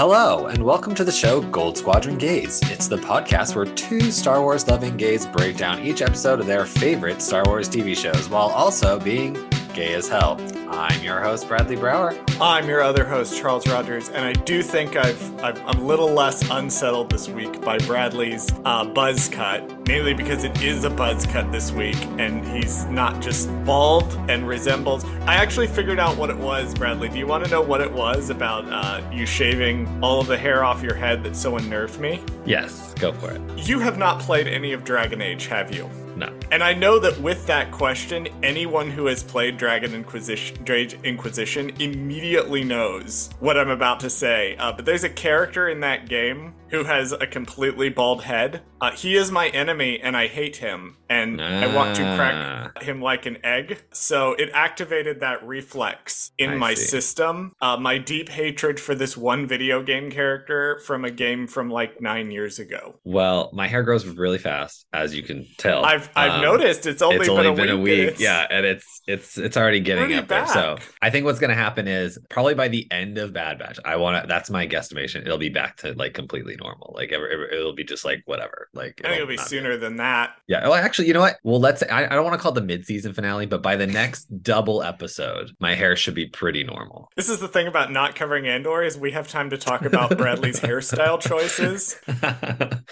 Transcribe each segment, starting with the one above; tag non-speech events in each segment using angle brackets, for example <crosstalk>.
Hello, and welcome to the show Gold Squadron Gays. It's the podcast where two Star Wars loving gays break down each episode of their favorite Star Wars TV shows while also being gay as hell. I'm your host, Bradley Brower. I'm your other host, Charles Rogers, and I do think I've, i am a little less unsettled this week by Bradley's uh, buzz cut, mainly because it is a buzz cut this week, and he's not just bald and resembles. I actually figured out what it was, Bradley. Do you want to know what it was about uh, you shaving all of the hair off your head that so unnerved me? Yes, go for it. You have not played any of Dragon Age, have you? No. And I know that with that question, anyone who has played Dragon Inquisition, Inquisition immediately knows what I'm about to say. Uh, but there's a character in that game who has a completely bald head. Uh, he is my enemy, and I hate him, and ah. I want to crack ah. him like an egg. So it activated that reflex in I my see. system. Uh, my deep hatred for this one video game character from a game from like nine years ago. Well, my hair grows really fast, as you can tell. I've I've um, noticed. It's only, it's been, only a been a week. Yeah, and it's it's it's already getting up back. there. So I think what's gonna happen is probably by the end of Bad Batch, I want to. That's my guesstimation. It'll be back to like completely normal. Like ever, it'll be just like whatever. Like I think it'll be sooner be. than that. Yeah. Well, actually, you know what? Well, let's. I, I don't want to call the mid-season finale, but by the next double episode, my hair should be pretty normal. This is the thing about not covering Andor is we have time to talk about Bradley's <laughs> hairstyle choices. <laughs>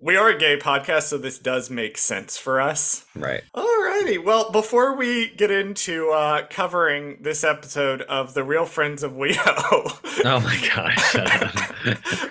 we are a gay podcast, so this does make sense for us. Right. Alrighty. Well, before we get into uh, covering this episode of The Real Friends of WeHo. oh my gosh. <laughs>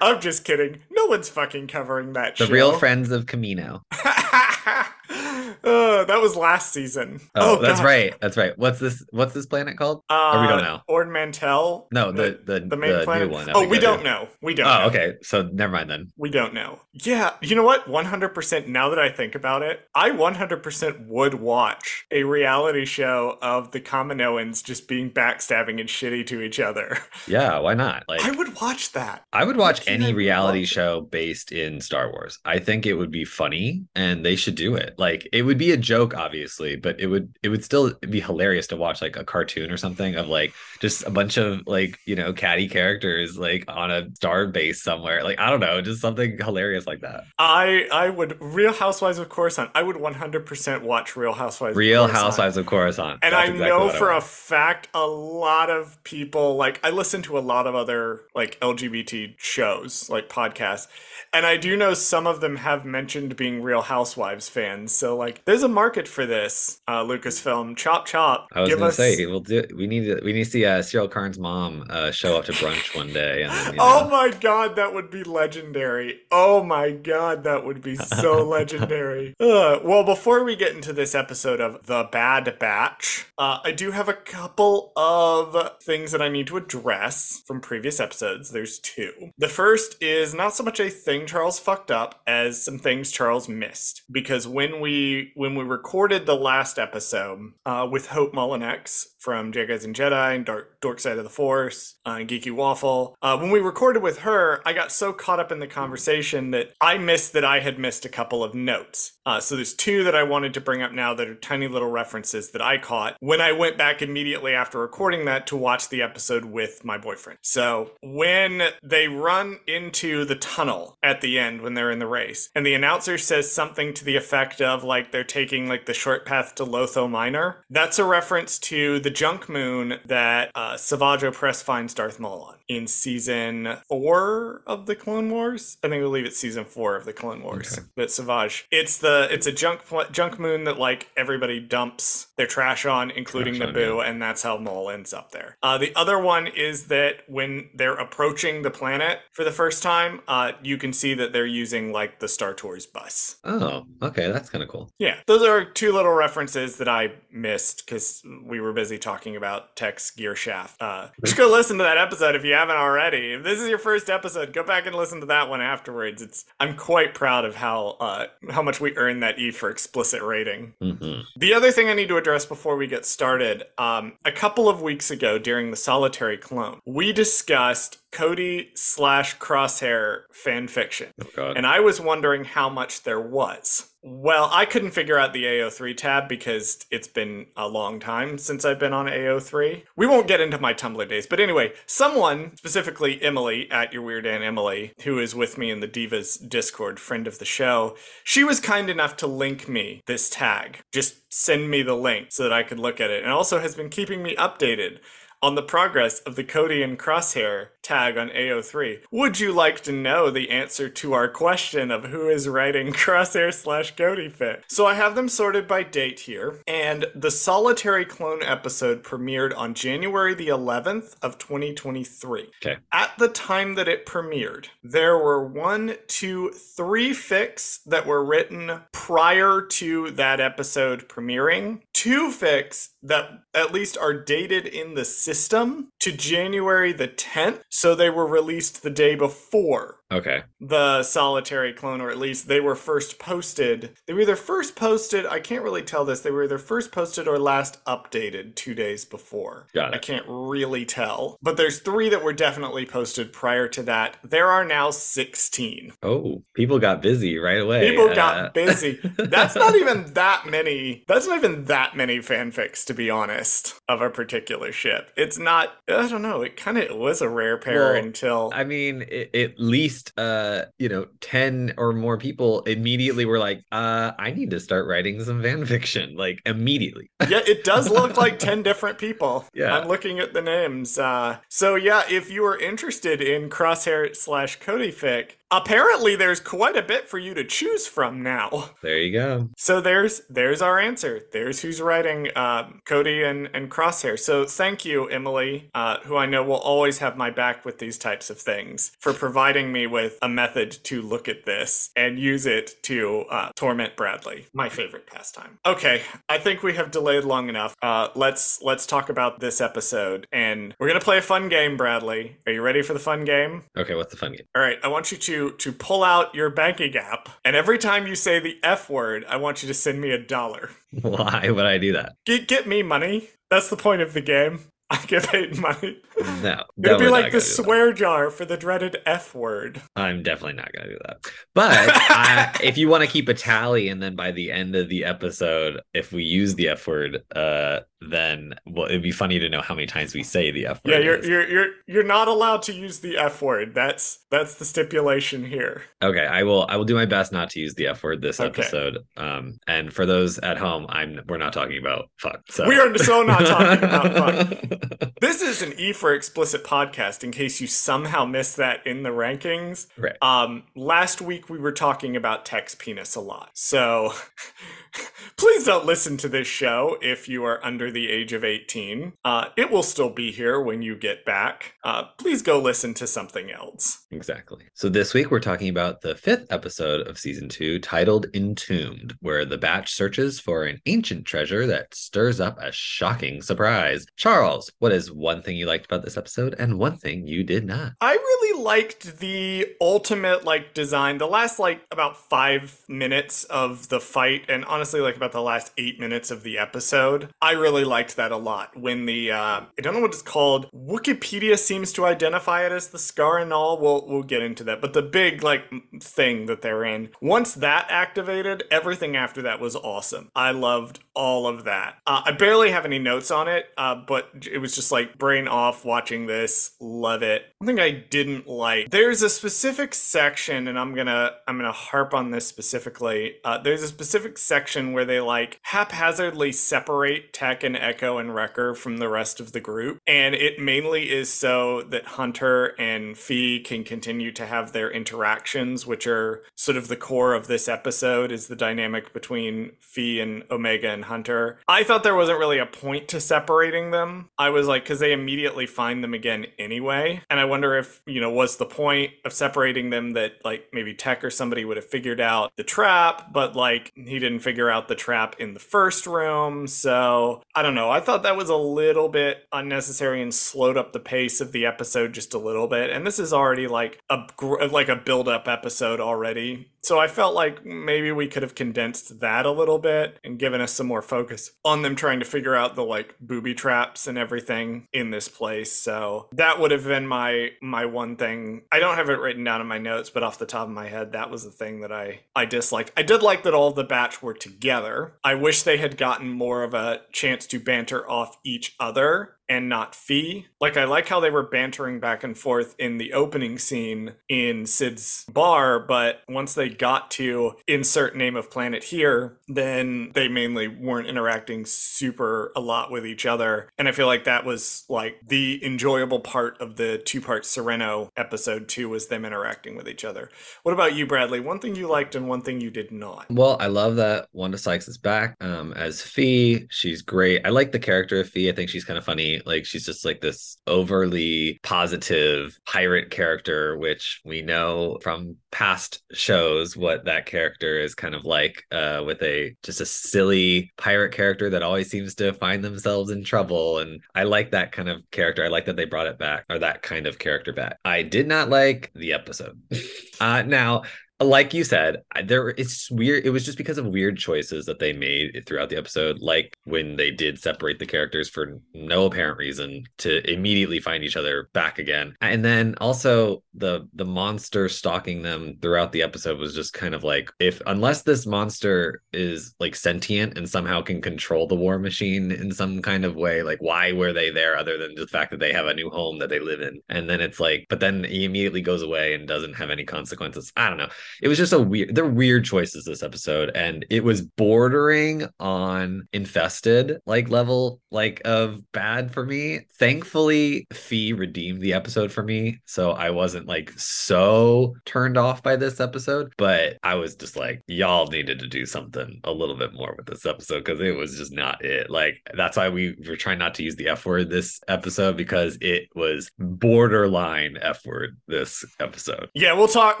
I'm just kidding. No one's fucking covering that The show. Real Friends of Kamino. <laughs> Uh, that was last season. Oh, oh that's God. right. That's right. What's this? What's this planet called? Uh, or we don't know. Ord Mantell. No, the the, the main the planet. one. Oh, we don't know. We don't. Oh, know. okay. So never mind then. We don't know. Yeah, you know what? One hundred percent. Now that I think about it, I one hundred percent would watch a reality show of the Kaminoans just being backstabbing and shitty to each other. <laughs> Yeah, why not? Like, I would watch that. I would watch any reality show based in Star Wars. I think it would be funny, and they should do it. Like, it would be a joke, obviously, but it would it would still be hilarious to watch like a cartoon or something of like just a bunch of like you know catty characters like on a star base somewhere. Like I don't know, just something hilarious like that. I I would Real Housewives of Coruscant. I would 100% watch Real Housewives. Real of Housewives of Coruscant. And That's I exactly know for I a fact a lot of people like I listen to a lot of other like LGBT shows like podcasts and I do know some of them have mentioned being Real Housewives fans. So like, there's a market for this. Uh, Lucasfilm, chop chop. I was gonna us... say we'll do. We need to. We need to see uh, Syril Karn's mom uh, show up to brunch one day. And then, you oh know... Oh my god, that would be legendary. Oh my god, that would be so <laughs> legendary. Uh, well, before we get into this episode of The Bad Batch, uh, I do have a couple of things that I need to address from previous episodes. There's two. The first is not so much a thing thing Charles fucked up as some things Charles missed. Because when we when we recorded the last episode uh, with Hope Mullinex from Jedi and Jedi and Dark Dork Side of the Force uh, and Geeky Waffle, uh, when we recorded with her, I got so caught up in the conversation that I missed that I had missed a couple of notes. Uh, so there's two that I wanted to bring up now that are tiny little references that I caught when I went back immediately after recording that to watch the episode with my boyfriend. So when they run into the tunnel at the end when they're in the race. And the announcer says something to the effect of like they're taking like the short path to Lotho Minor. That's a reference to the junk moon that uh, Opress finds Darth Maul on in season four of the Clone Wars. I think I believe it's season four of the Clone Wars. Okay. But Savage, it's the it's a junk junk moon that like everybody dumps their trash on, including trash Naboo, on, yeah. and that's how Maul ends up there. Uh, the other one is that when they're approaching the planet for the first time, uh, you can see that they're using like the Star Tours bus. Oh, okay, that's kind of cool. Yeah, those are two little references that I missed because we were busy talking about Tech's Gear Shaft. Uh, <laughs> just go listen to that episode if you haven't already. If this is your first episode, go back and listen to that one afterwards. It's I'm quite proud of how uh, how much we earned that E for explicit rating. Mm-hmm. The other thing I need to address before we get started, um, a couple of weeks ago during the Solitary Clone, we discussed Cody slash Crosshair fan fiction. Oh. And I was wondering how much there was. Well, I couldn't figure out the AO3 tab because it's been a long time since I've been on AO3. We won't get into my Tumblr days, but anyway, someone, specifically Emily at Your Weird Aunt Emily, who is with me in the Divas Discord, friend of the show, she was kind enough to link me this tag. Just send me the link so that I could look at it, and also has been keeping me updated on the progress of the Cody and Crosshair tag on AO3. Would you like to know the answer to our question of who is writing <laughs> Crosshair slash Cody fit? So I have them sorted by date here, and the Solitary Clone episode premiered on January the 11th of 2023. Okay. At the time that it premiered, there were one, two, three fics that were written prior to that episode premiering, two fics that at least are dated in the system to January the 10th. So they were released the day before Okay. the solitary clone, or at least they were first posted. They were either first posted, I can't really tell this, they were either first posted or last updated two days before. Got it. I can't really tell. But there's three that were definitely posted prior to that. There are now 16. Oh, people got busy right away. People Uh, got <laughs> busy. That's not even that many. That's not even that many fanfics, to be honest, of a particular ship. It's not. I don't know. It kind of was a rare pair Well, until. I mean, i at least uh, you know, ten or more people immediately were like, "Uh, I need to start writing some fan fiction." Like immediately. yeah, it does look like <laughs> 10 different people. Yeah. I'm looking at the names. Uh, so, yeah, if you are interested in Crosshair slash Cody fic, apparently there's quite a bit for you to choose from now. There you go. So there's there's our answer. There's who's writing um, Cody and, and Crosshair. So thank you, Emily, uh, who I know will always have my back with these types of things, for providing me with a method to look at this and use it to uh, torment Bradley, my favorite pastime. Okay, I think we have delayed long enough. Uh, let's let's talk about this episode, and we're gonna play a fun game. Bradley, are you ready for the fun game? Okay, what's the fun game? All right, I want you to to pull out your banking app, and every time you say the F word, I want you to send me a dollar. <laughs> Why would I do that? Get get me money. That's the point of the game. I get paid money. <laughs> No, It'll be like the swear jar for the dreaded F word. I'm definitely not going to do that. But I, <laughs> if you want to keep a tally, and then by the end of the episode, if we use the F word, uh, then well, it'd be funny to know how many times we say the F word. Yeah, you're is. you're you're you're not allowed to use the F word. That's that's the stipulation here. Okay, I will. I will do my best not to use the F word this Okay. episode. Um, and for those at home, I'm we're not talking about fuck. So We are so not talking about fuck. <laughs> This is an E for explicit podcast. In case you somehow missed that in the rankings, Right. Um, last week we were talking about Tech's penis a lot, so <laughs> please don't listen to this show if you are under the age of eighteen. Uh, it will still be here when you get back. Uh, please go listen to something else. Exactly. So this week we're talking about the fifth episode of season two, titled Entombed, where the batch searches for an ancient treasure that stirs up a shocking surprise. Charles, what is one thing you liked about this episode and one thing you did not? I really liked the ultimate like design. The last like about five minutes of the fight, and honestly, like about the last eight minutes of the episode, I really liked that a lot. When the uh, I don't know what it's called. Wikipedia seems to identify it as the scar and all. We'll we'll get into that. But the big like thing that they're in. Once that activated, everything after that was awesome. I loved all of that. Uh, I barely have any notes on it, uh, but it was just like brain off watching this. Love it. One thing I didn't like. There's a specific section, and I'm gonna I'm gonna harp on this specifically. Uh, there's a specific section where they like haphazardly separate Tech and Echo and Wrecker from the rest of the group, and it mainly is so that Hunter and Phee can continue to have their interactions, which are sort of the core of this episode. Is the dynamic between Phee and Omega and Hunter. I thought there wasn't really a point to separating them. I was like, because they immediately find them again anyway. And I wonder if, you know, was the point of separating them that like maybe Tech or somebody would have figured out the trap, but like he didn't figure out the trap in the first room. So I don't know. I thought that was a little bit unnecessary and slowed up the pace of the episode just a little bit. And this is already like a like a build up episode already so I felt like maybe we could have condensed that a little bit and given us some more focus on them trying to figure out the like booby traps and everything in this place. So that would have been my my one thing. I don't have it written down in my notes, but off the top of my head, that was the thing that I I disliked. I did like that all the batch were together. I wish they had gotten more of a chance to banter off each other and not Phee. Like I like how they were bantering back and forth in the opening scene in Sid's bar, but once they got to insert name of planet here, then they mainly weren't interacting super a lot with each other. And I feel like that was like the enjoyable part of the two-part Serenno episode 2 was them interacting with each other. What about you, Bradley? One thing you liked and one thing you did not. Well, I love that Wanda Sykes is back um, as Phee. She's great. I like the character of Phee. I think she's kind of funny like she's just like this overly positive pirate character, which we know from past shows what that character is kind of like uh, with a just a silly pirate character that always seems to find themselves in trouble. And I like that kind of character. I like that they brought it back or that kind of character back. I did not like the episode. <laughs> uh, now, like you said there it's weird it was just because of weird choices that they made throughout the episode like when they did separate the characters for no apparent reason to immediately find each other back again. And then also the the monster stalking them throughout the episode was just kind of like if unless this monster is like sentient and somehow can control the war machine in some kind of way like why were they there other than the fact that they have a new home that they live in? And then it's like but then he immediately goes away and doesn't have any consequences. I don't know it was just a weird they're weird choices this episode and it was bordering on infested like level like of bad for me. Thankfully Phee redeemed the episode for me so i wasn't like so turned off by this episode but i was just like y'all needed to do something a little bit more with this episode because it was just not it. Like that's why we were trying not to use the f word this episode because it was borderline f word this episode. Yeah we'll talk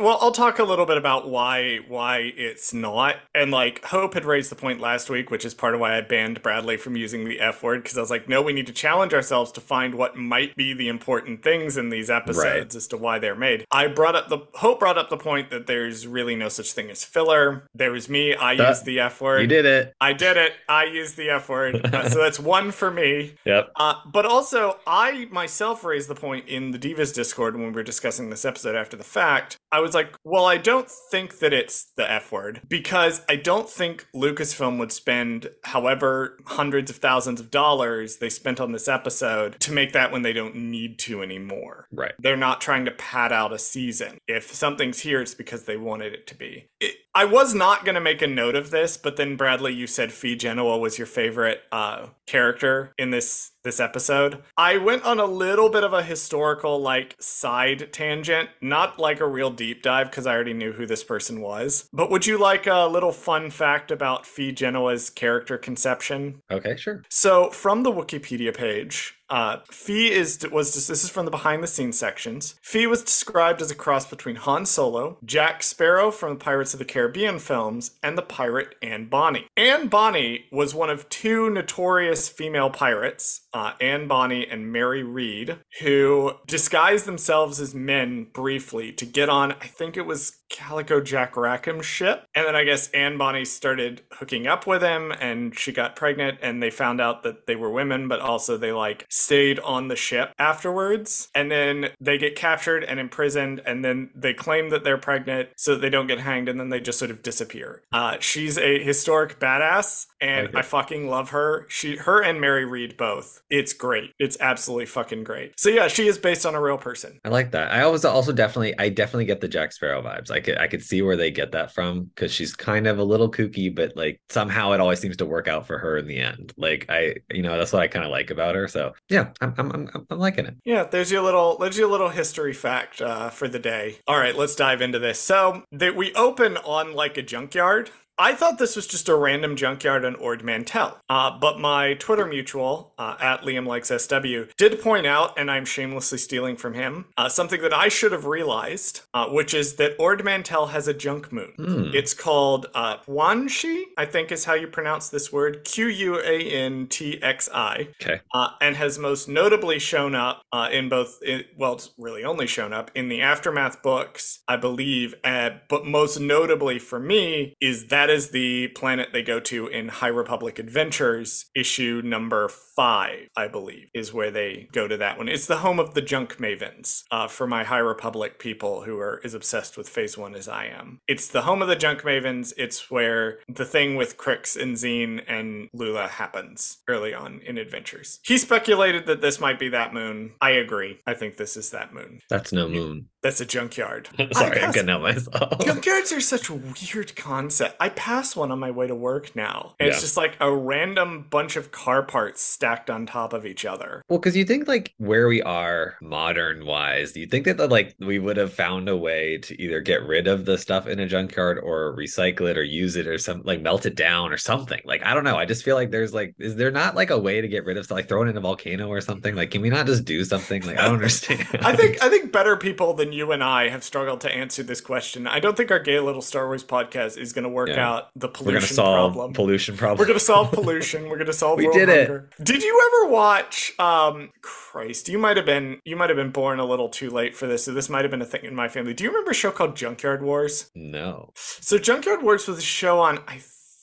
well i'll talk a little bit about why why it's not. And like Hope had raised the point last week, which is part of why I banned Bradley from using the F word because I was like, no, we need to challenge ourselves to find what might be the important things in these episodes right. as to why they're made. I brought up the Hope brought up the point that there's really no such thing as filler. There was me. I that, used the F word. You did it. I did it. I used the F word. <laughs> Uh, so that's one for me. Yep. Uh, but also, I myself raised the point in the Divas Discord when we were discussing this episode after the fact. I was like, well, I don't think that it's the F word because I don't think Lucasfilm would spend however hundreds of thousands of dollars they spent on this episode to make that when they don't need to anymore. Right. They're not trying to pad out a season. If something's here, it's because they wanted it to be. It, I was not going to make a note of this, but then Bradley, you said Phee Genoa was your favorite uh, character in this this episode. I went on a little bit of a historical like side tangent, not like a real deep dive because I already knew who this person was. But would you like a little fun fact about Phee Genoa's character conception? Okay, sure. So from the Wikipedia page, uh, Phee is was this is from the behind the scenes sections. Phee was described as a cross between Han Solo, Jack Sparrow from the Pirates of the Caribbean films, and the pirate Anne Bonny. Anne Bonny was one of two notorious female pirates, uh, Anne Bonny and Mary Read, who disguised themselves as men briefly to get on. I think it was Calico Jack Rackham ship, and then I guess Anne Bonny started hooking up with him, and she got pregnant, and they found out that they were women, but also they like stayed on the ship afterwards. And then they get captured and imprisoned, and then they claim that they're pregnant so that they don't get hanged, and then they just sort of disappear. Uh, she's a historic badass, and okay. I fucking love her. She, her, and Mary Read both. It's great. It's absolutely fucking great. So yeah, she is based on a real person. I like that. I always also definitely, I definitely get the Jack Sparrow vibes. I could, I could see where they get that from because she's kind of a little kooky, but like somehow it always seems to work out for her in the end. Like I, you know, that's what I kind of like about her. So yeah, I'm, I'm, I'm, I'm liking it. Yeah, there's your little, there's your little history fact uh, for the day. All right, let's dive into this. So that we open on like a junkyard I thought this was just a random junkyard on Ord Mantell. Uh, but my Twitter mutual, uh, at Liam Likes SW, did point out, and I'm shamelessly stealing from him, uh, something that I should have realized, uh, which is that Ord Mantell has a junk moon. Hmm. It's called uh, Quanxi, I think is how you pronounce this word, Q U A N T X I Okay. uh, and has most notably shown up uh, in both, in, well, it's really only shown up in the Aftermath books, I believe. Uh, but most notably for me is that is the planet they go to in High Republic Adventures, issue number five, I believe, is where they go to that one. It's the home of the junk mavens uh, for my High Republic people who are as obsessed with Phase One as I am. It's the home of the junk mavens. It's where the thing with Krix and Zeen and Lula happens early on in Adventures. He speculated that this might be that moon. I agree. I think this is that moon. That's no moon. That's a junkyard. <laughs> Sorry, I I'm pass- getting out myself. Junkyards are such a weird concept. I pass one on my way to work now. And It's just like a random bunch of car parts stacked on top of each other. Well, because you think like where we are modern wise, do you think that like we would have found a way to either get rid of the stuff in a junkyard or recycle it or use it or some like melt it down or something? Like I don't know. I just feel like there's like is there not like a way to get rid of stuff like throw it in a volcano or something? Like can we not just do something? Like I don't <laughs> understand. I think I think better people than you and I have struggled to answer this question. I don't think our gay little Star Wars podcast is going to work Yeah. out the we're pollution problem. pollution problem. We're gonna solve <laughs> pollution. We're gonna solve We did it. hunger. Did you ever watch? Um, Christ, you might have been you might have been born a little too late for this. So this might have been a thing in my family. Do you remember a show called Junkyard Wars? no. So Junkyard Wars was a show on I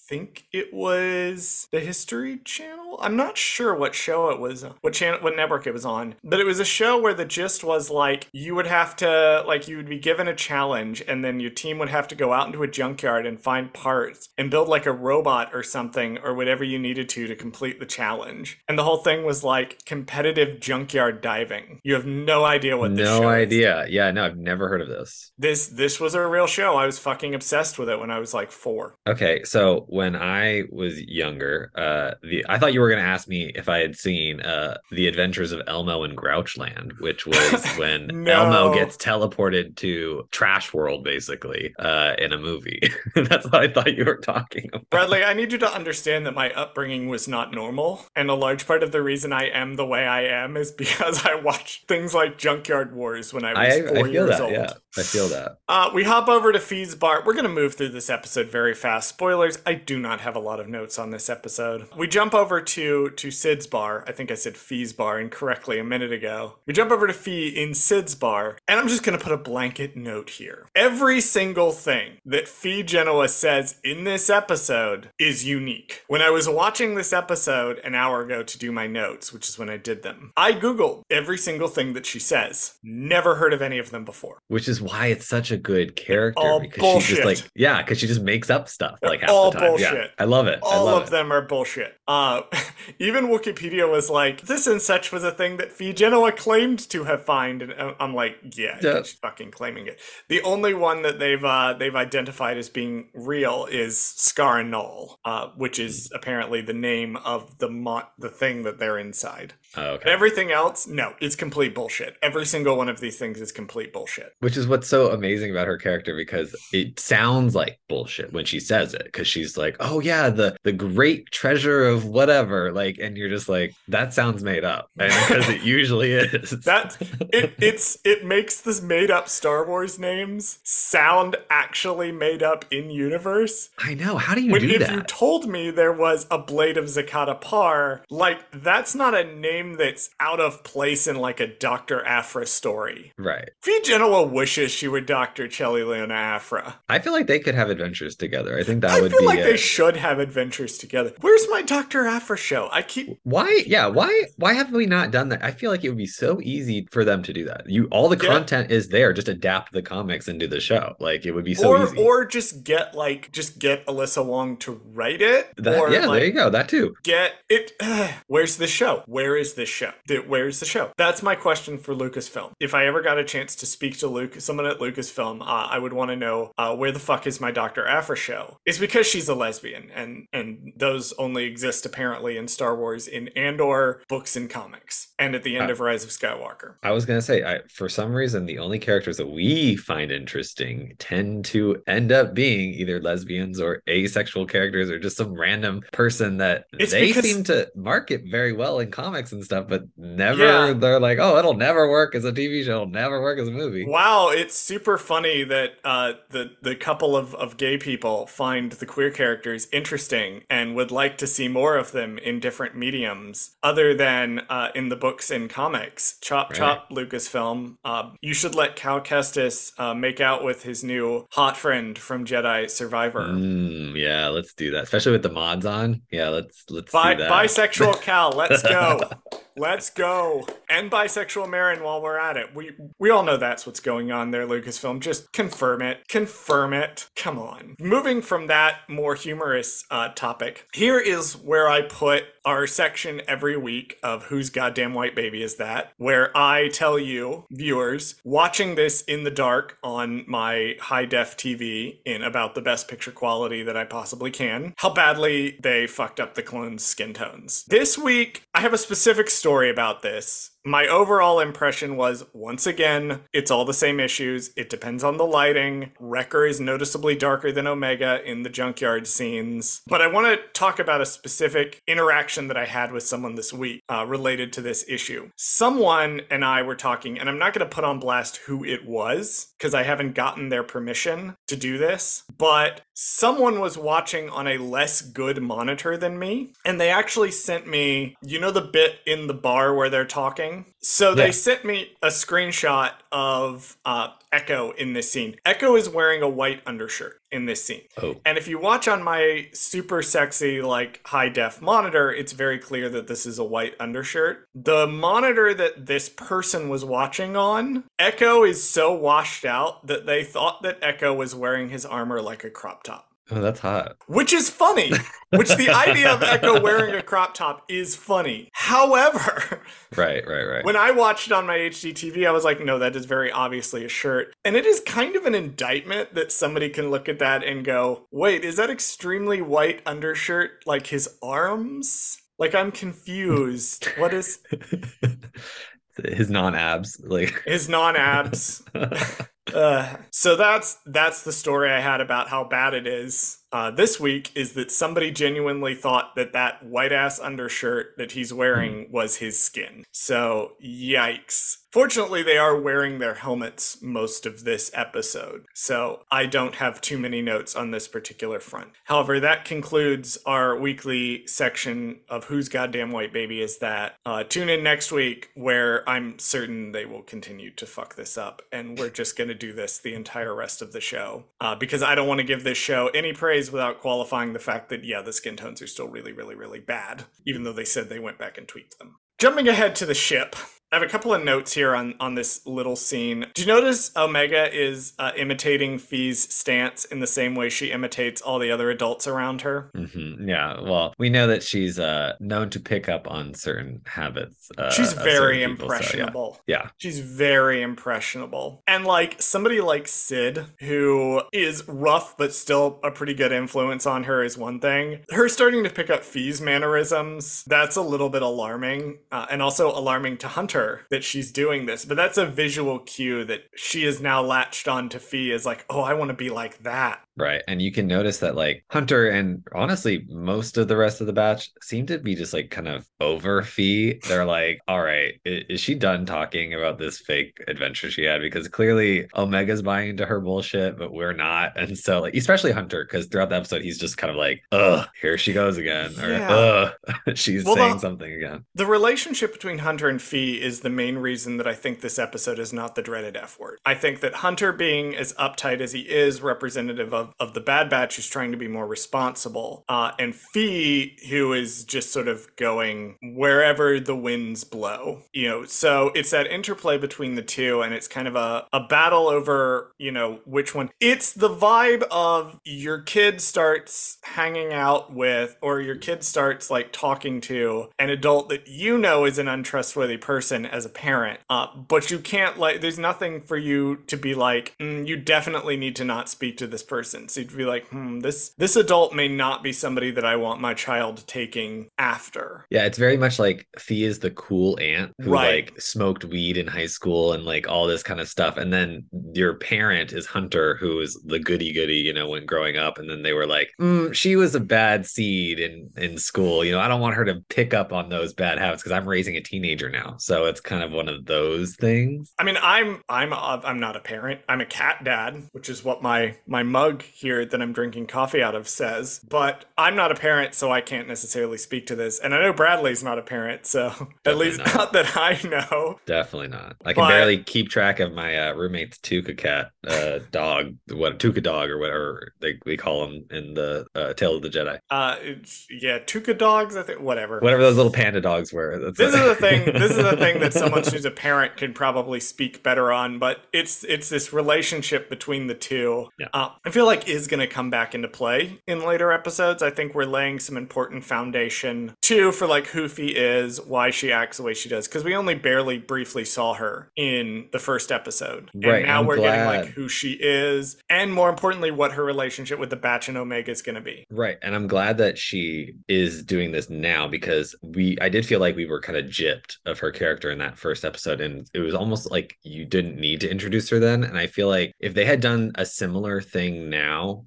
think it was the History Channel. I'm not sure what show it was, what channel, what network it was on, but it was a show where the gist was like you would have to like you would be given a challenge, and then your team would have to go out into a junkyard and find parts and build like a robot or something or whatever you needed to to complete the challenge. And the whole thing was like competitive junkyard diving. You have no idea what this no show is. idea. Yeah, no, I've never heard of this. This this was a real show. I was fucking obsessed with it when I was like four. Okay, so when I was younger, uh, the I thought you were going to ask me if I had seen uh, the Adventures of Elmo in Grouchland, which was <laughs> when No. Elmo gets teleported to Trash World, basically, uh, in a movie. <laughs> That's what I thought you were talking about. Bradley, I need you to understand that my upbringing was not normal, and a large part of the reason I am the way I am is <laughs> because I watched things like Junkyard Wars when I was I, four I feel years that. old. Yeah, I feel that. Uh, we hop over to Phee's Bar. We're going to move through this episode very fast. Spoilers, I do not have a lot of notes on this episode. We jump over to, to Sid's Bar. I think I said Phee's Bar incorrectly a minute ago. We jump over to Phee in Sid's Bar, and I'm just going to put a blanket note here. Every single thing that Phee Genoa says in this episode is unique. When I was watching this episode an hour ago to do my notes, which is when I did them, I Googled every single thing that she says. Never heard of any of them before. Which is why it's such a good character all because she just like yeah, because she just makes up stuff like half all the time. Bullshit. I love it. I all love of it. them are bullshit. Uh, <laughs> even Wikipedia was like, this and such was a thing that Phee Genoa claimed to have found, and uh, I'm like, yeah, Yeah. she's fucking claiming it. The only one that they've uh, they've identified as being real is Scar and Null, uh, which is apparently the name of the mo- the thing that they're inside. Oh, okay. But everything else, no, it's complete bullshit. Every single one of these things is complete bullshit. Which is what's so amazing about her character because it sounds like bullshit when she says it because she's like, "Oh yeah, the the great treasure of whatever," like, and you're just like, "That sounds made up," and because it usually <laughs> is. That it it's it makes this made up Star Wars names sound actually made up in universe. I know. How do you When do if that? you told me there was a blade of Zakata Par, like that's not a name that's out of place in like a Dr. Aphra story. right. Phee Genoa wishes she were Dr. Chelli Leona Aphra. I feel like they could have adventures together. I think that I would feel be like they should have adventures together. Where's my Dr. Aphra show? I keep why? Yeah why why have we not done that? I feel like it would be so easy for them to do that. You all the Yeah. content is there just adapt the comics into the show. Like it would be so or easy. or just get like just get Alyssa Wong to write it. that, or yeah like, there you go that too. get it <sighs> where's the show? Where is this show? Where's the show? That's my question for lucasfilm. If i ever got a chance to speak to luke someone at lucasfilm uh, i would want to know uh, where the fuck is my dr aphra show? It's because she's a lesbian and and those only exist exist apparently in Star Wars in Andor books and comics, and at the end Uh, of Rise of Skywalker. I was gonna say, I, for some reason, the only characters that we find interesting tend to end up being either lesbians or asexual characters, or just some random person that It's they because- seem to market very well in comics and stuff, but never. Yeah. They're like, oh, it'll never work as a TV show, it'll never work as a movie. Wow, it's super funny that uh, the the couple of, of gay people find the queer characters interesting and would like to see more of them in different mediums other than uh, in the books and comics. Chop Right. chop, Lucasfilm. Uh, you should let Cal Kestis uh, make out with his new hot friend from Jedi Survivor. Mm, yeah, let's do that, especially with the mods on. Yeah, let's let's Bi- see that. bisexual Cal, let's go. <laughs> let's go. And bisexual Merrin while we're at it. We we all know that's what's going on there, Lucasfilm. Just confirm it. Confirm it. Come on. Moving from that more humorous uh, topic, here is where I put our section every week of Whose Goddamn White Baby Is That? Where I tell you, viewers, watching this in the dark on my high def TV in about the best picture quality that I possibly can, how badly they fucked up the clones' skin tones. This week, I have a specific story about this. My overall impression was once again, it's all the same issues. It depends on the lighting. Wrecker is noticeably darker than Omega in the junkyard scenes. But I want to talk about a specific interaction that I had with someone this week uh, related to this issue. Someone and I were talking, and I'm not going to put on blast who it was because I haven't gotten their permission to do this, but someone was watching on a less good monitor than me, and they actually sent me, you know, the bit in the bar where they're talking? So they Yeah. sent me a screenshot of uh, Echo in this scene. Echo is wearing a white undershirt in this scene. Oh, And if you watch on my super sexy, like high def monitor, it's very clear that this is a white undershirt. The monitor that this person was watching on, Echo is so washed out that they thought that Echo was wearing his armor like a crop top. Oh, that's hot. Which is funny. Which the idea of Echo <laughs> wearing a crop top is funny. However, Right, right, right. when I watched it on my HD TV, I was like, no, that is very obviously a shirt. And it is kind of an indictment that somebody can look at that and go, wait, is that extremely white undershirt like his arms? Like, I'm confused. what is <laughs> His non-abs, like his non abs? <laughs> Uh, so that's that's the story I had about how bad it is. Uh, this week is that somebody genuinely thought that that white ass undershirt that he's wearing was his skin. So yikes. Fortunately, they are wearing their helmets most of this episode, so I don't have too many notes on this particular front. However, that concludes our weekly section of Whose Goddamn White Baby Is That? Uh, tune in next week where I'm certain they will continue to fuck this up, and we're just going to do this the entire rest of the show uh, because I don't want to give this show any praise without qualifying the fact that, yeah, the skin tones are still really, really, really bad, even though they said they went back and tweaked them. Jumping ahead to the ship, I have a couple of notes here on, on this little scene. Do you notice Omega is uh, imitating Phee's stance in the same way she imitates all the other adults around her? Mhm, Yeah, well, we know that she's uh known to pick up on certain habits. Uh, She's very people, so, yeah. impressionable. yeah. She's very impressionable. And like somebody like Sid, who is rough but still a pretty good influence on her, is one thing. Her starting to pick up Phee's mannerisms, that's a little bit alarming. Uh, and also alarming to Hunter that she's doing this. But that's a visual cue that she is now latched on to Phee as like, oh, I want to be like that. Right. And you can notice that like Hunter and honestly most of the rest of the batch seem to be just like kind of over Phee. They're like, all right, is she done talking about this fake adventure she had? Because clearly Omega's buying into her bullshit, but we're not. And so like especially Hunter, because throughout the episode he's just kind of like, ugh, here she goes again. Or Yeah. ugh, <laughs> she's Well, saying the- something again. The relationship between Hunter and Phee is the main reason that I think this episode is not the dreaded F word. I think that Hunter being as uptight as he is representative of, of the Bad Batch who's trying to be more responsible. Uh, and Phee, who is just sort of going wherever the winds blow. You know, so it's that interplay between the two, and it's kind of a, a battle over, you know, which one. It's the vibe of your kid starts hanging out with, or your kid starts like talking to an adult that you know is an untrustworthy person as a parent, uh, but you can't like, there's nothing for you to be like, "Mm, you definitely need to not speak to this person distance. He'd be like, "Hmm, this this adult may not be somebody that I want my child taking after." Yeah, it's very much like Phee is the cool aunt who Right. like smoked weed in high school and like all this kind of stuff. And then your parent is Hunter, who is the goody goody, you know, when growing up. And then they were like, "Mm, she was a bad seed in in school. You know, I don't want her to pick up on those bad habits because I'm raising a teenager now. So it's kind of one of those things. I mean, I'm I'm a, I'm not a parent. I'm a cat dad, which is what my my mug here that I'm drinking coffee out of says. But I'm not a parent, so I can't necessarily speak to this. And I know Bradley's not a parent, so <laughs> at least not. not that I know. Definitely not. I can But- barely keep track of my uh, roommate's Tooka cat, uh, dog, what Tooka dog or whatever they we call him in the uh, Tale of the Jedi. Uh, it's, yeah, Tooka dogs. I think whatever. Whatever those little panda dogs were. That's This is the thing. <laughs> This is the thing that someone who's a parent can probably speak better on. But it's it's this relationship between the two. Yeah. Uh, I feel like is going to come back into play in later episodes. I think we're laying some important foundation too for like who Phee is, why she acts the way she does, because we only barely briefly saw her in the first episode, Right, and now I'm we're getting like who she is, and more importantly, what her relationship with the Batch and Omega is going to be. Right. And I'm glad that she is doing this now because we I did feel like we were kind of gypped of her character in that first episode. And it was almost like you didn't need to introduce her then. And I feel like if they had done a similar thing now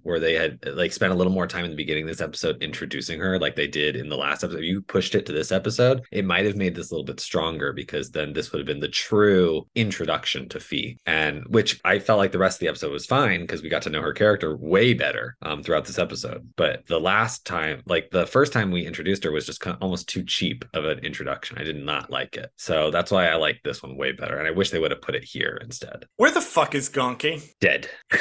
where they had like spent a little more time in the beginning of this episode introducing her like they did in the last episode, you pushed it to this episode, it might have made this a little bit stronger because then this would have been the true introduction to Phee. And which I felt like the rest of the episode was fine because we got to know her character way better um, throughout this episode. But the last time, like the first time we introduced her was just kind of almost too cheap of an introduction. I did not like it. So that's why I like this one way better. And I wish they would have put it here instead. Where the fuck is Gonki? Dead. <laughs>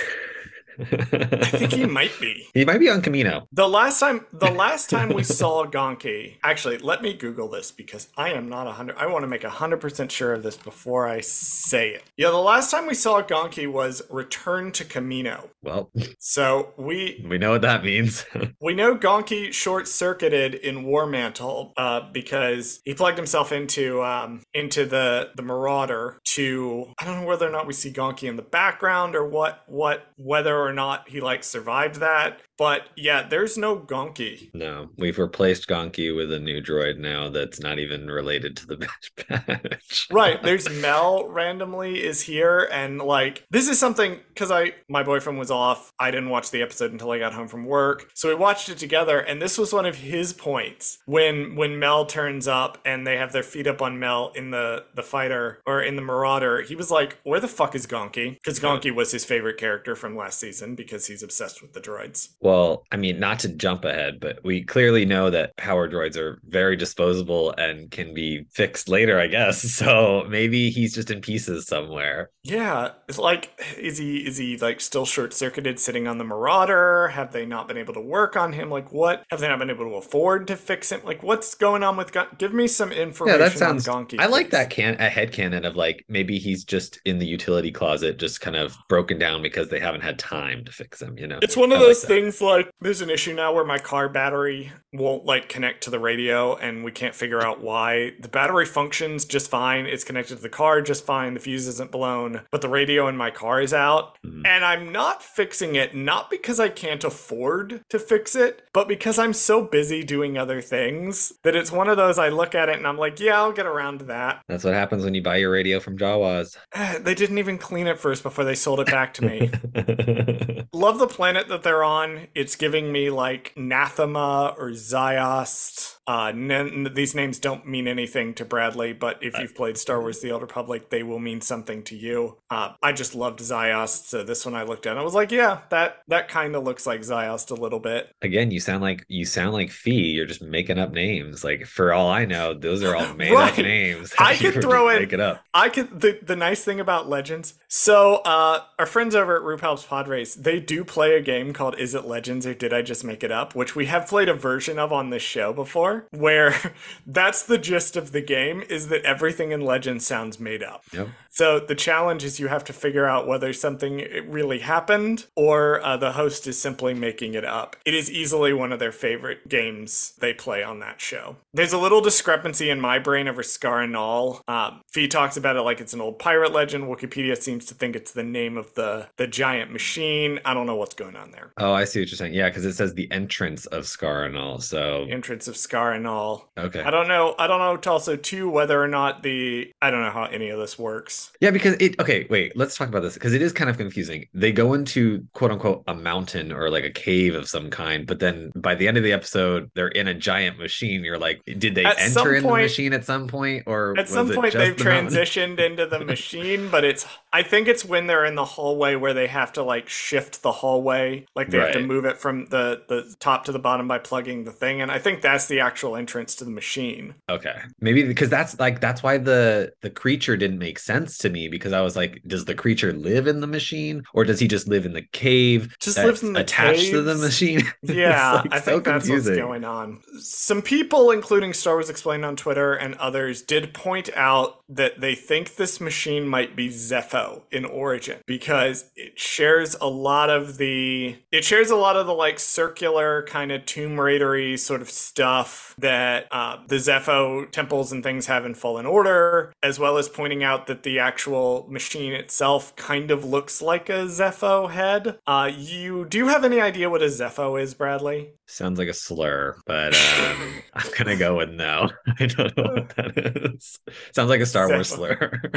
I think he might be. <laughs> He might be on Kamino. The last time the <laughs> last time we saw Gonki, actually, let me Google this because I am not a hundred I want to make a hundred percent sure of this before I say it. Yeah, the last time we saw Gonki was Return to Kamino. Well, So we we know what that means. <laughs> we know Gonki short circuited in Ord Mantell uh, because he plugged himself into um, into the the Marauder to I don't know whether or not we see Gonki in the background or what what whether or not he like survived that. But yeah, there's no Gonki. no, we've replaced Gonki with a new droid now that's not even related to the <laughs> Bad Batch. right there's mel randomly is here and like this is something because i my boyfriend was off. I didn't watch the episode until i got home from work. So we watched it together and this was one of his points. When when mel turns up and they have their feet up on mel in the the fighter or in the marauder he was like where the fuck is gonki? Because gonki was his favorite character from last season because he's obsessed with the droids. Well, I mean, not to jump ahead, but we clearly know that power droids are very disposable and can be fixed later, I guess. <laughs> So maybe he's just in pieces somewhere. Yeah, it's like is he is he like still short circuited sitting on the Marauder? Have they not been able to work on him? Like what have they not been able to afford to fix him? Like what's going on with Gon- Give me some Yeah, information that sounds. on Gonki. I like that can a head canon of like maybe he's just in the utility closet, just kind of broken down because they haven't had time to fix him. You know, It's one of I those that. things like there's an issue now where my car battery won't like connect to the radio and we can't figure out why. The battery functions just fine. It's connected to the car just fine. The fuse isn't blown, but the radio in my car is out. Mhm. And I'm not fixing it not because I can't afford to fix it, but because I'm so busy doing other things that it's one of those I look at it and I'm like, yeah, I'll get around to that. That's what happens when you buy your radio from Jawas. <sighs> They didn't even clean it first before they sold it back to me. <laughs> Love the planet that they're on. It's giving me like Nathema or Ziost. Uh, n- these names don't mean anything to Bradley, but if you've played Star Wars The Old Republic, they will mean something to you. Uh, I just loved Ziost, so this one I looked at, and I was like, yeah, that that kind of looks like Ziost a little bit. Again, you sound like you sound like Phee. You're just making up names. Like for all I know, those are all <laughs> made Right. up names. I <laughs> could throw in- make it up. I could the the nice thing about Legends. So uh our friends over at RuPaul's Pod Race, they do play a game called Is It Legends or Did I Just Make It Up? Which we have played a version of on this show before, <laughs> where that's the gist of the game is that everything in Legends sounds made up. Yep. So the challenge is you have to figure out whether something really happened or uh, the host is simply making it up. It is easily one of their favorite games they play on that show. There's a little discrepancy in my brain over Scar and All. Um, Phee talks about it like it's an old pirate legend. Wikipedia seems to think it's the name of the the giant machine machine. I don't know what's going on there. Oh, I see what you're saying. Yeah, because it says the entrance of Scar and all. So Entrance of Scar and all. okay. I don't know. I don't know also too whether or not the I don't know how any of this works. Yeah, because it okay, wait, let's talk about this because it is kind of confusing. They go into quote unquote a mountain or like a cave of some kind, but then by the end of the episode, they're in a giant machine. You're like, did they At enter in the machine at some point? Or At some point they've the transitioned into the machine, but it's <laughs> I think it's when they're in the hallway where they have to like shift the hallway, like they have to move it from the the top to the bottom by plugging the thing and I think that's the actual entrance to the machine. Okay. Maybe because that's like that's why the the creature didn't make sense to me because I was like, does the creature live in the machine or does he just live in the cave? Just lives in the attached to the machine. <laughs> Yeah, like, I so think that's confusing. what's going on. Some people, including Star Wars Explained on Twitter and others, did point out that they think this machine might be Zeffo in origin because it shares a lot of the it shares a lot of the like circular kind of Tomb Raidery sort of stuff that uh, the Zeffo temples and things have in Fallen Order, as well as pointing out that the actual machine itself kind of looks like a Zeffo head. Uh, you do you have any idea what a Zeffo is, Bradley? Sounds like a slur, but um, <laughs> I'm gonna go with no. <laughs> I don't know what that is. Sounds like a Star Wars slur. <laughs>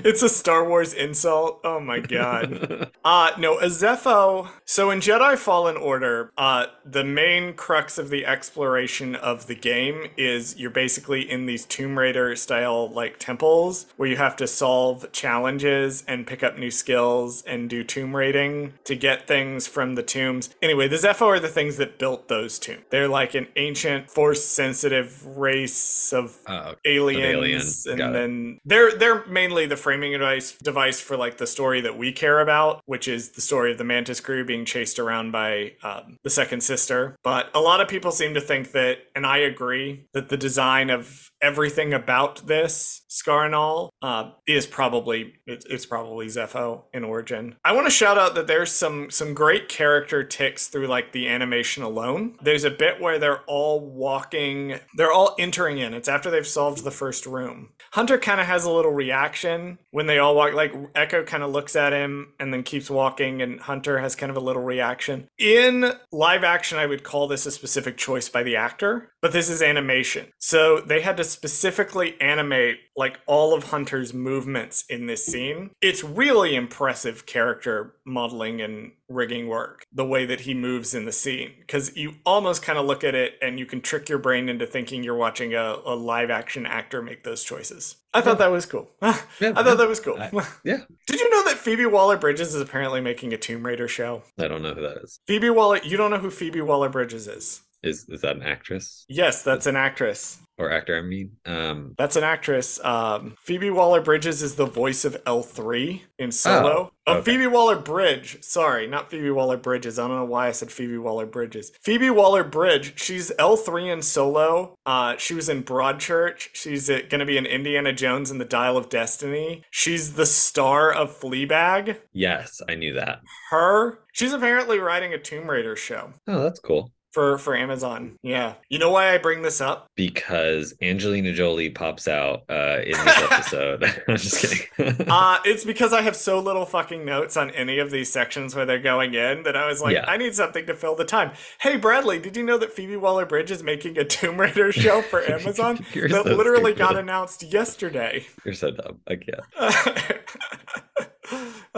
<laughs> it's a Star Wars insult. Oh my god. <laughs> Uh no, a Zeffo. So in Jedi Fallen Order, uh the main crux of the exploration of the game is you're basically in these Tomb Raider style like temples where you have to solve challenges and pick up new skills and do tomb raiding to get things from the tombs. Anyway, the Zeffo are the things that built those tombs. They're like an ancient force sensitive race of Oh, aliens, and Got it. then they're they're mainly the framing device device for like the story that we care about which is the story of the mantis crew being chased around by um, the second sister. But a lot of people seem to think that and i agree that the design of everything about this scar and all uh, is probably it, it's probably Zeffo in origin. I want to shout out that there's some some great character ticks through like the animation alone. There's a bit where they're all walking they're all entering in. It's after they've solved the first room. Hunter kind of has a little reaction when they all walk like echo kind of looks at him and then keeps walking and hunter has kind of a little reaction. In live action i would call this a specific choice by the actor but this is animation. So they had to specifically animate like all of hunter's movements in this scene. It's really impressive character modeling and rigging work the way that he moves in the scene because you almost kind of look at it and you can trick your brain into thinking you're watching a, a live action actor make those choices. I thought that was cool. <laughs> I thought that was cool. I- <laughs> yeah. did you know that phoebe waller-bridges is apparently making a tomb raider show? I don't know who that is. phoebe waller you don't know who phoebe waller-bridges is Is is that an actress yes that's an actress or actor? I mean, um, That's an actress. Um, Phoebe Waller Bridges is the voice of L3 in Solo. Oh, Oh, okay. Phoebe Waller Bridge. Sorry, not Phoebe Waller Bridges. I don't know why I said Phoebe Waller Bridges. Phoebe Waller Bridge. She's L3 in Solo. Uh, she was in Broadchurch. She's uh, going to be in Indiana Jones and the Dial of Destiny. She's the star of Fleabag. yes, I knew that. Her. She's apparently writing a Tomb Raider show Oh, that's cool. For for Amazon. Yeah. You know why I bring this up? Because Angelina Jolie pops out uh, in this episode. <laughs> I'm just kidding. <laughs> uh, it's because I have so little fucking notes on any of these sections where they're going in that I was like, Yeah. I need something to fill the time. Hey, Bradley, did you know that Phoebe Waller Bridge is making a Tomb Raider show for <laughs> Amazon that so literally stupid. got announced yesterday? You're so dumb. I can't.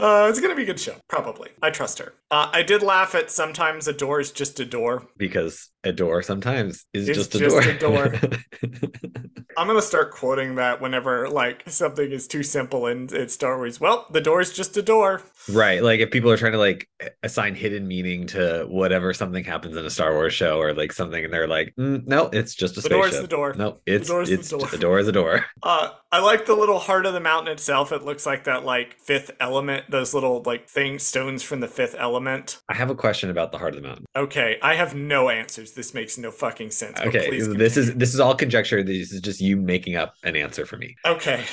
Uh, it's gonna be a good show, probably. I trust her. Uh, I did laugh at sometimes a door is just a door. Because a door sometimes is It's just a just door. <laughs> I'm gonna start quoting that whenever like something is too simple and in Star Wars. Well, the door is just a door. right. Like if people are trying to like assign hidden meaning to whatever something happens in a Star Wars show or like something, and they're like, mm, no, it's just a The door is the door. No, it's door is the door. a door is a door. <laughs> Uh, I like the little heart of the mountain itself. It looks like that like fifth element, those little like things, stones from the fifth element. I have a question about the heart of the mountain. Okay, I have no answers. This makes no fucking sense. Okay, this is this is all conjecture. This is just you making up an answer for me. okay.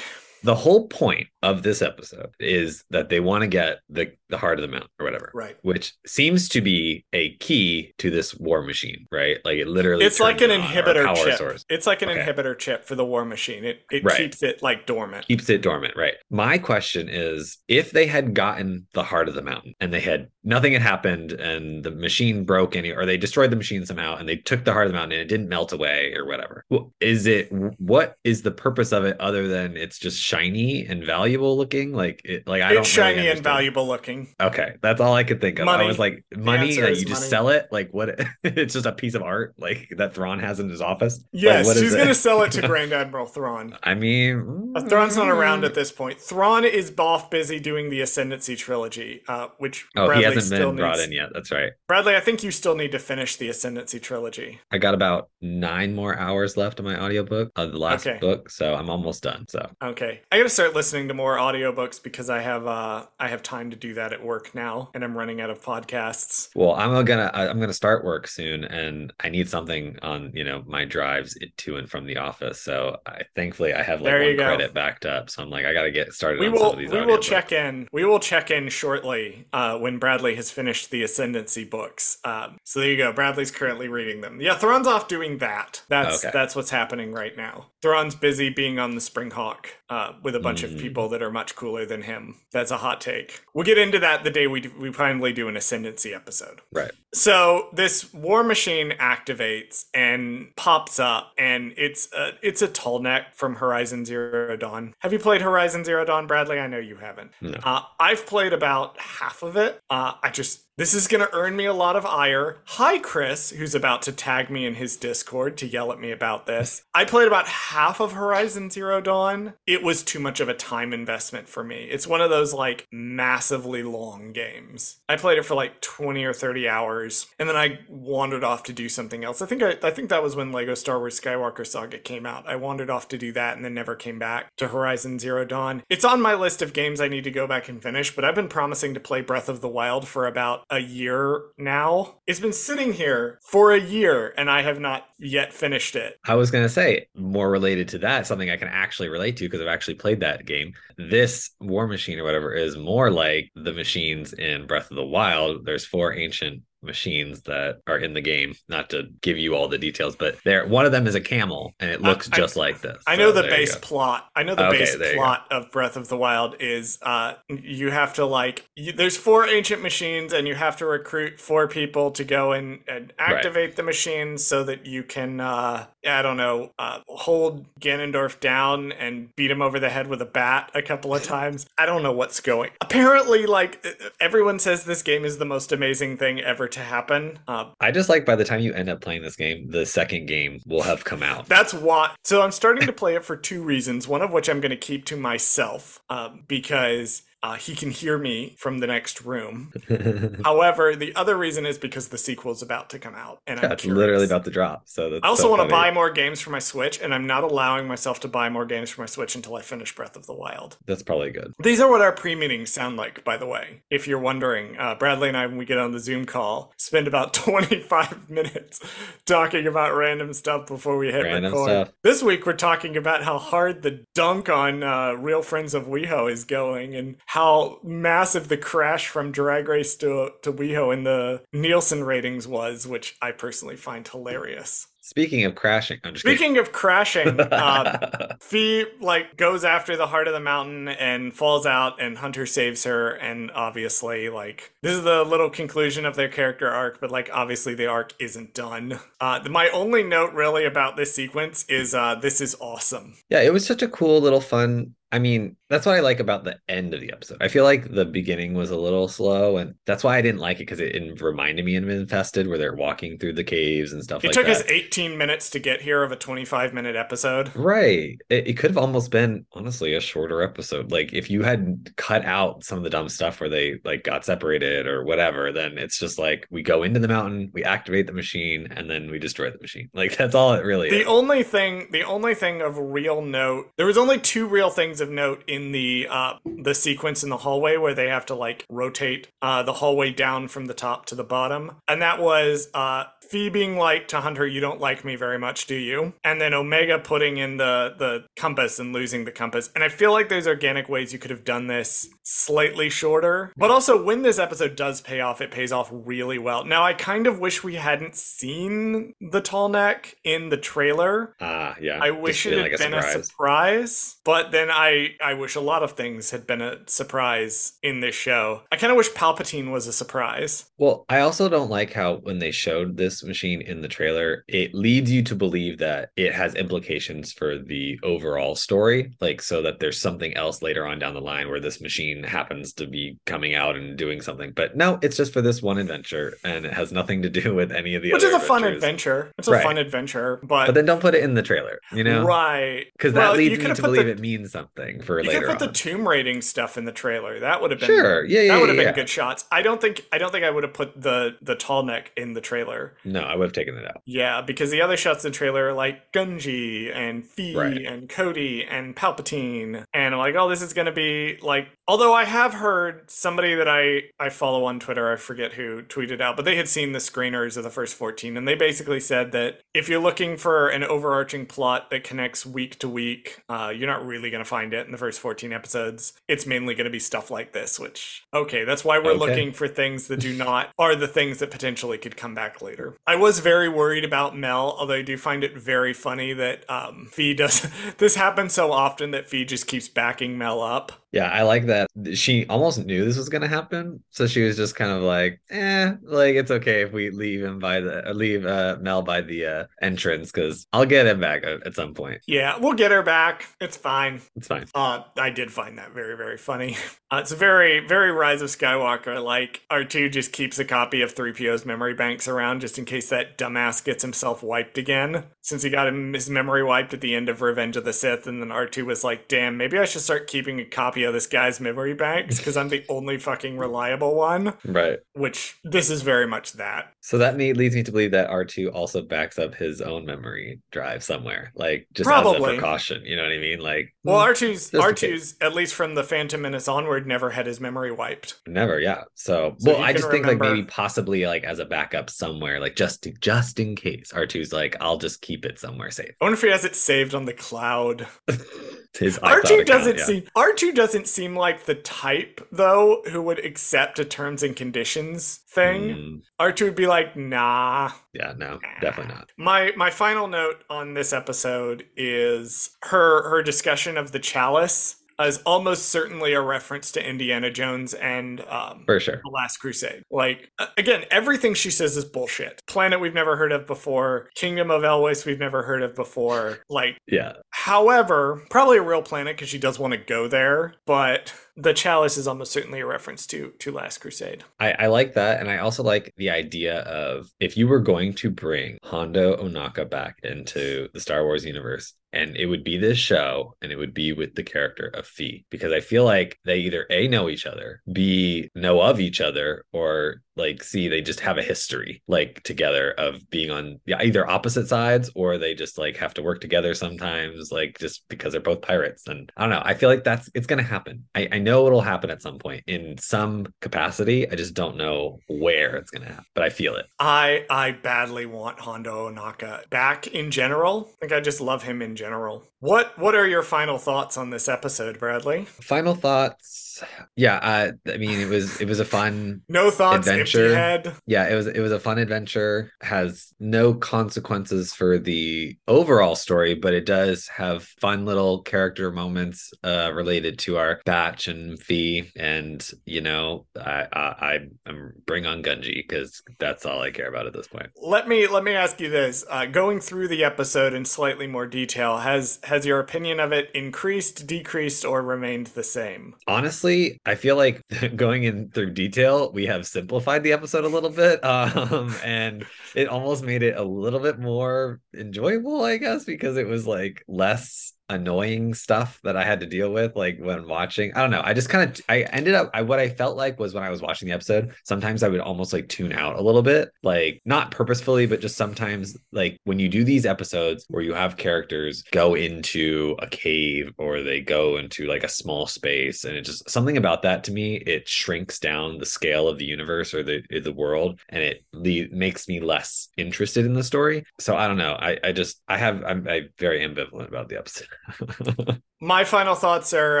The whole point of this episode is that they want to get the the heart of the mountain or whatever Right. which seems to be a key to this war machine right like it literally It's like an turns on, or a inhibitor power chip. source. It's like an Okay. inhibitor chip for the war machine. It it Right. keeps it like dormant. keeps it dormant right my question is if they had gotten the heart of the mountain and they had nothing had happened and the machine broke any or they destroyed the machine somehow and they took the heart of the mountain and it didn't melt away or whatever Well, is it what is the purpose of it other than it's just shiny and valuable looking like it like i don't It's really shiny and valuable looking. okay that's all i could think of i was like money that you just money. sell it like what <laughs> it's just a piece of art like that Thrawn has in his office Like, Yes, what is she's it? gonna sell it to <laughs> Grand Admiral Thrawn. i mean Uh, Thrawn's not around at this point. Thrawn is off busy doing the Ascendancy trilogy, uh, which Oh, Bradley he hasn't still been brought needs- in yet. That's right. Bradley, I think you still need to finish the Ascendancy trilogy. I got about nine more hours left of my audiobook of the last Okay. book, so I'm almost done. So Okay, I got to start listening to more audiobooks because I have uh, I have time to do that at work now, and I'm running out of podcasts. well, I'm gonna I'm gonna start work soon, and I need something on you know my drives to and from the office. So I thankfully I have like There one credit backed up. So I'm like I gotta get started We on some will of these. we will check in. We will check in shortly uh, when Bradley has finished the Ascendancy books. Um, so there you go. Bradley's currently reading them. Yeah, Thrawn's off doing that. That's Okay. that's what's happening right now. Thrawn's busy being on the Springhawk uh, with a bunch of Mm. people that are much cooler than him. That's a hot take. We'll get into that the day we we finally do an Ascendancy episode. Right. So this war machine activates and pops up, and it's a, it's a tall neck from Horizon Zero Dawn. Have you played Horizon Zero Dawn, Bradley? I know you haven't. No. Uh, I've played about half of it. Uh, I just this is gonna earn me a lot of ire. Hi, Chris, who's about to tag me in his Discord to yell at me about this. <laughs> I played about half of Horizon Zero Dawn. It was too much of a time investment for me. It's one of those like massively long games. I played it for like 20 or 30 hours and then I wandered off to do something else. I think I, I think that was when Lego Star Wars Skywalker Saga came out. I wandered off to do that and then never came back to Horizon Zero Dawn. It's on my list of games I need to go back and finish, but I've been promising to play Breath of the Wild for about a year now. It's been sitting here for a year and I have not yet finished it. I was gonna say more related to that, something I can actually relate to because I've actually played that game. This War Machine or whatever is more like the machines in Breath of the Wild. There's four ancient machines that are in the game. Not to give you all the details, but there one of them is a camel and it looks I- just like this. I So know the base plot. I know the Okay, base plot of Breath of the Wild is uh you have to like you, there's four ancient machines and you have to recruit four people to go and, and activate the machines so that you can uh I don't know uh hold Ganondorf down and beat him over the head with a bat a couple of times. I don't know what's going. Apparently like everyone says this game is the most amazing thing ever to happen. Uh I just like by the time you end up playing this game, the second game will have come out. That's why. So I'm starting to play it for two reasons. One of which I'm going to keep to myself um, because uh, he can hear me from the next room. <laughs> However, the other reason is because the sequel is about to come out, and I'm Yeah, it's curious. literally about to drop. So that's I also so want to buy more games for my Switch, and I'm not allowing myself to buy more games for my Switch until I finish Breath of the Wild. That's probably good. These are what our pre meetings sound like, by the way. If you're wondering, uh, Bradley and I, when we get on the Zoom call, spend about <laughs> 25 minutes talking about random stuff before we hit Random record. stuff. This week, we're talking about how hard the dunk on uh, Real Friends of WeHo is going and how massive the crash from Drag Race to, to WeHo in the Nielsen ratings was, which I personally find hilarious. Speaking of crashing, I'm just kidding. Speaking of crashing, uh, <laughs> Phee like goes after the heart of the mountain and falls out, and Hunter saves her. And obviously, like this is the little conclusion of their character arc, but like obviously the arc isn't done. Uh, my only note really about this sequence is uh, this is awesome. Yeah, it was such a cool little fun. I mean, that's what I like about the end of the episode. I feel like the beginning was a little slow, and that's why I didn't like it because it, it reminded me of Infested, where they're walking through the caves and stuff It like took that. us 18 minutes to get here of a 25 minute episode. Right. It, it could have almost been honestly a shorter episode. Like if you had cut out some of the dumb stuff where they like got separated or whatever, then it's just like we go into the mountain, we activate the machine, and then we destroy the machine. <laughs> Like that's all it really is. The is. only thing, the only thing of real note, there was only two real things of note in the uh, the sequence in the hallway where they have to like rotate uh, the hallway down from the top to the bottom, and that was uh, Phee being like to Hunter, "You don't like me very much, do you?" And then Omega putting in the the compass and losing the compass. And I feel like there's organic ways you could have done this slightly shorter, but also when this episode does pay off, it pays off really well. Now I kind of wish we hadn't seen the tall neck in the trailer. Ah, yeah. I wish it had like been a surprise. surprise, but then I I a lot of things had been a surprise in this show. I kind of wish Palpatine was a surprise. Well, I also don't like how when they showed this machine in the trailer, it leads you to believe that it has implications for the overall story, like so that there's something else later on down the line where this machine happens to be coming out and doing something. But no, it's just for this one adventure and it has nothing to do with any of the other. Which is a fun adventure. It's a Right. fun adventure, but, But then don't put it in the trailer, you know? right Because Well, that leads me to believe the- it means something for You later could put on. the tomb raiding stuff in the trailer. That would have been Sure. Yeah, yeah. that would have yeah, been yeah. good shots. I don't think I don't think I would have put the the tall neck in the trailer. No, I would have taken it out. Yeah, because the other shots in the trailer are like Gungi and Phee Right. and Cody and Palpatine, and I'm like, oh, this is gonna be like. Although I have heard somebody that I I follow on Twitter, I forget who tweeted out, but they had seen the screeners of the first 14, and they basically said that if you're looking for an overarching plot that connects week to week, uh, you're not really gonna find it in the first 14 episodes. It's mainly gonna be stuff like this, which okay, that's why we're Okay. looking for things that do not are the things that potentially could come back later. I was very worried about Mel, although I do find it very funny that um Phee does <laughs> this happens so often that Phee just keeps backing Mel up. Yeah, I like that. She almost knew this was going to happen, so she was just kind of like, "Eh, like it's okay if we leave him by the uh, leave uh, Mel by the uh, entrance because I'll get him back at, at some point. Yeah, we'll get her back. It's fine. It's fine." Uh, I did find that very, very funny. <laughs> Uh, it's very, very Rise of Skywalker. Like, R2 just keeps a copy of 3PO's memory banks around just in case that dumbass gets himself wiped again. Since he got him his memory wiped at the end of Revenge of the Sith, and then R2 was like, damn, maybe I should start keeping a copy of this guy's memory banks because I'm the <laughs> only fucking reliable one. Right. Which, this is very much that. So that me leads me to believe that R2 also backs up his own memory drive somewhere, like just as Probably. a precaution. You know what I mean? Like, Well, hmm, R2's, R2's, at least from the Phantom Menace onward, never had his memory wiped. never, yeah. So, So well, I just think like maybe possibly like as a backup somewhere, like just just in case R2's like, I'll just keep it somewhere safe. I wonder if he has it saved on the cloud. <laughs> <laughs> His iCloud R2 doesn't yeah. seem R2 doesn't seem like the type though who would accept a terms and conditions thing. Mm, R2 would be like, "Nah." yeah, no, definitely not. My my final note on this episode is her her discussion of the chalice is almost certainly a reference to Indiana Jones and um For sure. the Last Crusade. Like, again, everything she says is bullshit. Planet we've never heard of before. Kingdom of Elwes we've never heard of before. Like, Yeah. However, probably a real planet because she does want to go there, but the chalice is almost certainly a reference to to Last Crusade. I, I like that. And I also like the idea of if you were going to bring Hondo Ohnaka back into the Star Wars universe, and it would be this show, and it would be with the character of Phee, because I feel like they either A, know each other, B, know of each other, or like see they just have a history like together of being on yeah, either opposite sides or they just like have to work together sometimes, like just because they're both pirates. And I don't know. I feel like that's it's gonna happen. I, I know it'll happen at some point in some capacity. I just don't know where it's gonna happen, but I feel it. I I badly want Hondo Ohnaka back in general. I think I just love him in general. What what are your final thoughts on this episode, Bradley? Final thoughts. Yeah, uh, I mean it was it was a fun <laughs> No thoughts, Adventure. head. yeah it was it was a fun adventure has no consequences for the overall story but it does have fun little character moments uh related to our batch and Phee and you know i i i'm bring on Gungi because that's all i care about at this point Let me let me ask you this: uh, going through the episode in slightly more detail, has has your opinion of it increased, decreased, or remained the same? honestly i feel like <laughs> going in through detail we have simplified the episode a little bit <laughs> um and it almost made it a little bit more enjoyable i guess because it was like less annoying stuff that I had to deal with, like when watching. I don't know. I just kind of I ended up I what I felt like was when I was watching the episode, sometimes I would almost like tune out a little bit, like not purposefully, but just sometimes like when you do these episodes where you have characters go into a cave or they go into like a small space, and it just something about that to me, it shrinks down the scale of the universe or the the world, and it le- makes me less interested in the story. So I don't know. I I just I have I'm, I'm very ambivalent about the episode. <laughs> My final thoughts are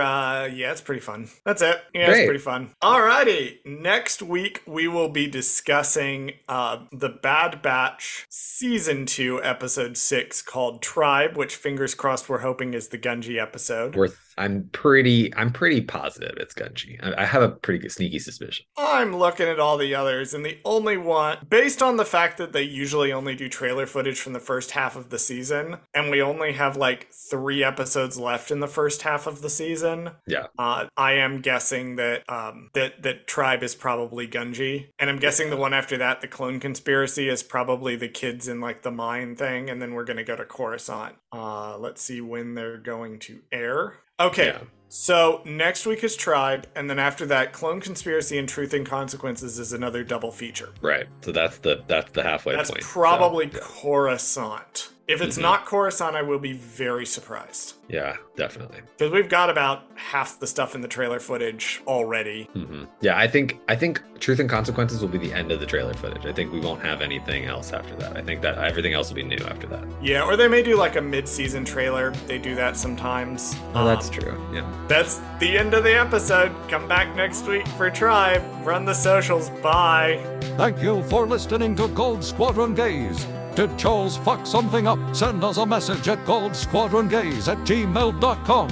uh yeah, it's pretty fun. That's it. Yeah, Great. it's pretty fun. Alrighty. Next week we will be discussing uh the Bad Batch season two, episode six called Tribe, which fingers crossed we're hoping is the Gungi episode. Worth. I'm pretty. I'm pretty positive it's Gungi. I, I have a pretty good sneaky suspicion. I'm looking at all the others, and the only one, based on the fact that they usually only do trailer footage from the first half of the season, and we only have like three episodes left in the first half of the season. Yeah. Uh, I am guessing that um, that that Tribe is probably Gungi, and I'm guessing the one after that, the Clone Conspiracy, is probably the kids in like the mine thing, and then we're gonna go to Coruscant. Uh, let's see when they're going to air. Okay. Yeah. So next week is Tribe, and then after that, Clone Conspiracy and Truth and Consequences is another double feature. Right. So that's the that's the halfway That's point. So, probably yeah. Coruscant. If it's Mhm. not Coruscant, I will be very surprised. yeah, definitely. Because we've got about half the stuff in the trailer footage already. hmm Yeah, I think I think Truth and Consequences will be the end of the trailer footage. I think we won't have anything else after that. I think that everything else will be new after that. Yeah, or they may do like a mid-season trailer. They do that sometimes. Oh, that's Um, true. Yeah. That's the end of the episode. Come back next week for Tribe. Run the socials. Bye. Thank you for listening to Gold Squadron Gaze. Did Charles fuck something up? Send us a message at goldsquadrongaze at gmail.com.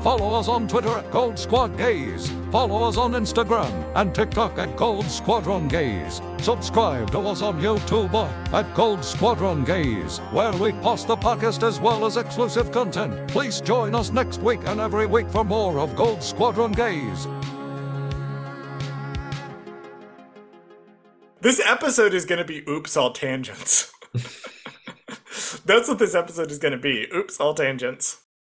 Follow us on Twitter at Gold Squad Gaze. Follow us on Instagram and TikTok at Gold Squadron Gaze. Subscribe to us on YouTube at Gold Squadron Gaze, where we post the podcast as well as exclusive content. Please join us next week and every week for more of Gold Squadron Gaze. This episode is going to be Oops All Tangents. <laughs> That's what this episode is going to be. Oops All Tangents.